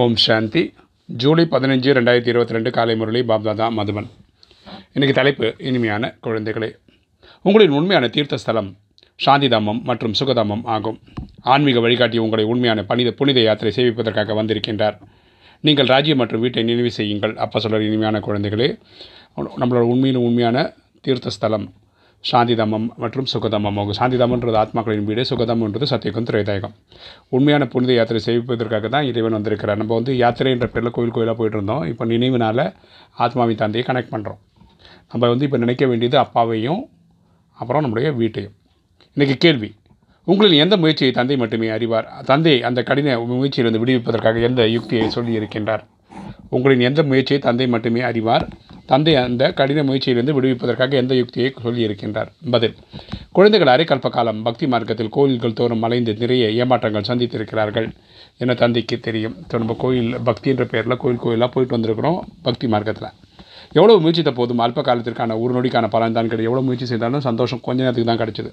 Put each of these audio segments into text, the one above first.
ஓம் சாந்தி. ஜூலை பதினஞ்சு ரெண்டாயிரத்தி இருபத்தி ரெண்டு காலை முரளி பாப்தாதா மதுவன் இன்றைக்கு தலைப்பு இனிமையான குழந்தைகளே. உங்களின் உண்மையான தீர்த்த ஸ்தலம் சாந்திதாமம் மற்றும் சுகதாமம் ஆகும். ஆன்மீக வழிகாட்டி உங்களை உண்மையான பனித புனித யாத்திரை சேவிப்பதற்காக வந்திருக்கின்றார். நீங்கள் ராஜ்யம் மற்றும் வீட்டை நினைவு செய்யுங்கள். அப்போ சொல்கிற இனிமையான குழந்தைகளே நம்மளோட உண்மையின் உண்மையான தீர்த்த ஸ்தலம் சாந்திதாமம் மற்றும் சுகதாமம். அவங்க சாந்திதாமன்றது ஆத்மாக்களின் வீடு சுகதாமன்றது சத்தியகம் திரைதாயகம். உண்மையான புனித யாத்திரை செய்வதற்காக தான் இறைவன் வந்திருக்கிறார். நம்ம வந்து யாத்திரைன்ற பேரில் கோயில் கோயிலாக போயிட்டு இருந்தோம். இப்போ நினைவினால் ஆத்மாவின் தந்தையை கனெக்ட் பண்ணுறோம் நம்ம வந்து இப்போ நினைக்க வேண்டியது அப்பாவையும் அப்புறம் நம்முடைய வீட்டையும். இன்றைக்கி கேள்வி உங்களின் எந்த முயற்சியை தந்தை மட்டுமே அறிவார்? தந்தை அந்த கடின முயற்சியிலிருந்து விடுவிப்பதற்காக எந்த யுக்தியை சொல்லி இருக்கின்றார் உங்களின் எந்த முயற்சியை தந்தை மட்டுமே அறிவார்? தந்தை அந்த கடின முயற்சியிலிருந்து விடுவிப்பதற்காக எந்த யுக்தியை சொல்லியிருக்கின்றார்? பதில் குழந்தைகள் அரை கல்ப காலம் பக்தி மார்க்கத்தில் கோயில்கள் தோறும் மலைந்து நிறைய ஏமாற்றங்கள் சந்தித்திருக்கிறார்கள் என தந்தைக்கு தெரியும். நம்ம கோயில் பக்தின்ற பேரில் கோயில் கோயிலாக போயிட்டு வந்திருக்கிறோம் பக்தி மார்க்கத்தில். எவ்வளோ முயற்சித்த போதும் அல்ப காலத்திற்கான ஒரு நொடிக்கான பலன் தான் கிடையாது. எவ்வளோ முயற்சி செய்தாலும் சந்தோஷம் கொஞ்ச நேரத்துக்கு தான் கிடைச்சிது.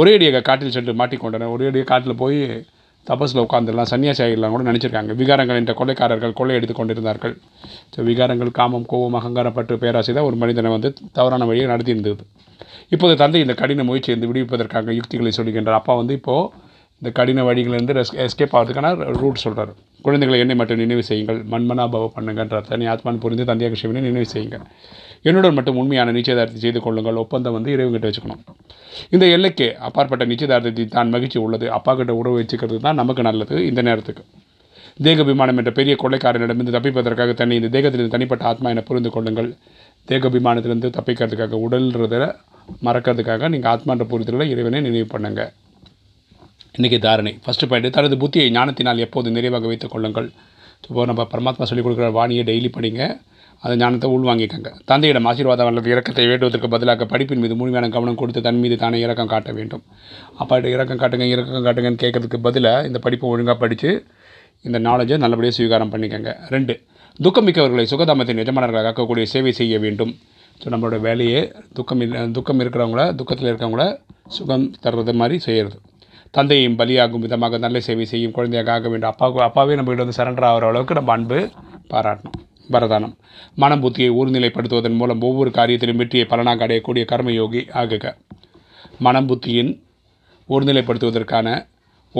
ஒரே அடியாக காட்டில் சென்று மாட்டிக்கொண்டனர் ஒரே அடியாக காட்டில் போய் தபஸில் உட்காந்துடலாம் சன்னியாசி ஆகிடலாம் கூட நினச்சிருக்காங்க. விகாரங்கள் என்ற கொள்ளைக்காரர்கள் கொள்ளை எடுத்து கொண்டிருந்தார்கள். ஸோ விகாரங்கள் காமம் கோபம் அகங்காரப்பட்டு பேராசை தான் ஒரு மனிதனை வந்து தவறான வழியை நடத்தியிருந்தது. இப்போது தந்தை இந்த கடின முயற்சியிலிருந்து விடுவிப்பதற்காக யுக்திகளை சொல்லுகின்றார். அப்பா வந்து இப்போது இந்த கடின வழிகளிலிருந்து எஸ்கேப் ஆகிறதுக்கான ரூட் சொல்கிறார் குழந்தைகளை என்னை மட்டும் நினைவு செய்யுங்கள். மண்மனாபவ பண்ணுங்கன்றார் தனி ஆத்மான் புரிந்து தந்தையாக சிவனை நினைவு செய்யுங்க. என்னுடன் மட்டும் உண்மையான நிச்சயதார்த்தத்தை செய்து கொள்ளுங்கள். ஒப்பந்தம் வந்து இறைவங்கிட்ட வச்சுக்கணும். இந்த எல்லைக்கு அப்பாற்பட்ட நிச்சயதார்த்தத்தை தான் மகிழ்ச்சி உள்ளது. அப்பா கிட்ட உறவு வச்சுக்கிறது தான் நமக்கு நல்லது இந்த நேரத்துக்கு. தேக விமானம் என்ற பெரிய கொள்ளைக்காரனிடமிருந்து தப்பிப்பதற்காக தன்னை இந்த தேகத்திலிருந்து தனிப்பட்ட ஆத்மா என புரிந்து கொள்ளுங்கள். தேக விமானத்திலிருந்து தப்பிக்கிறதுக்காக உடல்ன்றதை மறக்கிறதுக்காக நீங்கள் ஆத்மான்ற புரிதலில் இறைவனை நினைவு பண்ணுங்கள் இன்றைக்கி தாரணை. ஃபஸ்ட்டு பாயிண்ட் தனது புத்தியை ஞானத்தினால் எப்போது நிறைவாக வைத்துக் கொள்ளுங்கள். இப்போ நம்ம பரமாத்மா சொல்லிக் கொடுக்குற வாணியை டெய்லி படிங்க. அந்த ஞானத்தை உள்வாங்கிக்கங்க. தந்தையிடம் ஆசீர்வாதம் அல்லது இறக்கத்தை வேண்டுவதற்கு பதிலாக படிப்பின் மீது முழுமையான கவனம் கொடுத்து தன் மீது தானே இறக்கம் காட்ட வேண்டும். அப்பா இறக்கம் காட்டுங்க இறக்கம் காட்டுங்கன்னு கேட்கறதுக்கு பதிலாக இந்த படிப்பை ஒழுங்காக படித்து இந்த நாலேஜை நல்லபடியாக ஸ்வீகாரம் பண்ணிக்கங்க. ரெண்டு துக்கம் மிக்கவர்களை சுகதாமத்தின் எஜமானர்களாக ஆக்கக்கூடிய சேவை செய்ய வேண்டும். ஸோ நம்மளோட வேலையே துக்கம் துக்கம் இருக்கிறவங்கள துக்கத்தில் இருக்கிறவங்கள சுகம் தர்றது மாதிரி செய்கிறது தந்தையும் பலியாகும் விதமாக நல்ல சேவை செய்யும் குழந்தையாக ஆக வேண்டும். அப்பாவுக்கு அப்பாவே நம்மகிட்ட வந்து சரண்டர் ஆகிற அளவுக்கு நம்ம அன்பு பாராட்டணும். வரதானம். மனம் புத்தியை ஊர்நிலைப்படுத்துவதன் மூலம் ஒவ்வொரு காரியத்திலும் வெற்றியை பலனாக அடையக்கூடிய கர்மயோகி ஆகுக. மனம் புத்தியின் ஒருநிலைப்படுத்துவதற்கான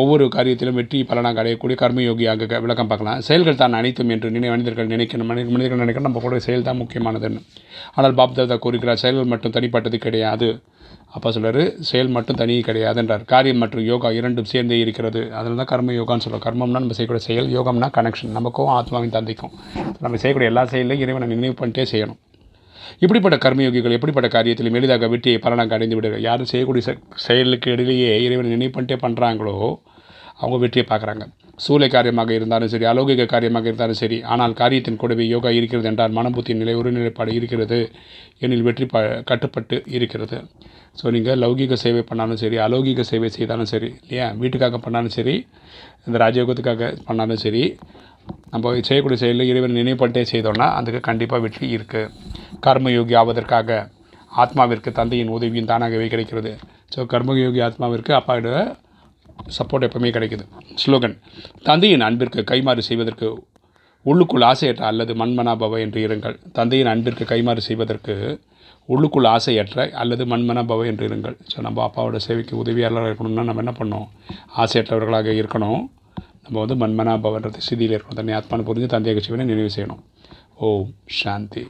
ஒவ்வொரு காரியத்திலும் வெற்றி பலனாக அடையக்கூடிய கர்மயோகியாக விளக்கம் பார்க்கலாம். செயல்கள் தான் அனைத்தும் என்று நினை மனிதர்கள் நினைக்கணும். மனித மனிதர்கள் நினைக்கணும். நம்ம கூட செயல் தான் முக்கியமானதுன்னு ஆனால் பாப்தாதா கூறுகிறார் செயல்கள் மட்டும் தனிப்பட்டது கிடையாது. அப்போ சொல்கிறார் செயல் மட்டும் தனி கிடையாதுன்றார். காரியம் மற்றும் யோகா இரண்டும் சேர்ந்தே இருக்கிறது. அதில் தான் கர்ம யோகான்னு சொல்கிறோம் கர்மம்னா நம்ம செய்யக்கூடிய செயல் யோகம்னா கனெக்ஷன் நமக்கும் ஆத்மாவின் தந்தைக்கும். நம்ம செய்யக்கூடிய எல்லா செயலையும் இறைவனை நினைவு பண்ணிட்டே செய்யணும். இப்படிப்பட்ட கர்மயோகிகள் எப்படிப்பட்ட காரியத்திலும் எளிதாக வெற்றியை பலனாக அடைந்து விடுகிறார் யாரும் செய்யக்கூடிய செயலுக்கு இடையிலேயே இறைவனை நினைவு பண்ணிட்டே பண்ணுறாங்களோ அவங்க வெற்றியை பார்க்குறாங்க. சூளை காரியமாக இருந்தாலும் சரி அலௌகிக காரியமாக இருந்தாலும் சரி ஆனால் காரியத்தின் கூடவே யோகா இருக்கிறது என்றால் மனபுத்தியின் நிலை ஒருநிலைப்பாடு இருக்கிறது எனில் வெற்றி ப கட்டுப்பட்டு இருக்கிறது. ஸோ நீங்கள் லௌகிக சேவை பண்ணாலும் சரி அலௌகிக சேவை செய்தாலும் சரி இல்லையா? வீட்டுக்காக பண்ணாலும் சரி இந்த ராஜயோகத்துக்காக பண்ணாலும் சரி நம்ம செய்யக்கூடிய செயலில் இறைவன் நினைவுபட்டே செய்தோம்னா அதுக்கு கண்டிப்பாக வெற்றி இருக்குது கர்மயோகி ஆவதற்காக ஆத்மாவிற்கு தந்தையின் உதவியும் தானாகவே கிடைக்கிறது. ஸோ கர்மயோகி ஆத்மாவிற்கு அப்பாவிட சப்போர்ட் எப்பவுமே கிடைக்குது. ஸ்லோகன் தந்தையின் அன்பிற்கு கைமாறு செய்வதற்கு உள்ளுக்குள் ஆசையற்ற அல்லது மண்மனாபவ என்று இருங்கள். தந்தையின் அன்பிற்கு கைமாறு செய்வதற்கு உள்ளுக்குள் ஆசையற்ற அல்லது மண்மனாபவ என்று இருங்கள். ஸோ நம்ம அப்பாவோட சேவைக்கு உதவியாளராக இருக்கணும்னா நம்ம என்ன பண்ணோம் ஆசையற்றவர்களாக இருக்கணும். நம்ம வந்து மண்மனாபவன்றது சிதியில் இருக்கணும். தன்னை ஆத்மான புரிஞ்சு தந்தையாக சிவனை நினைவு செய்யணும். ஓம் சாந்தி.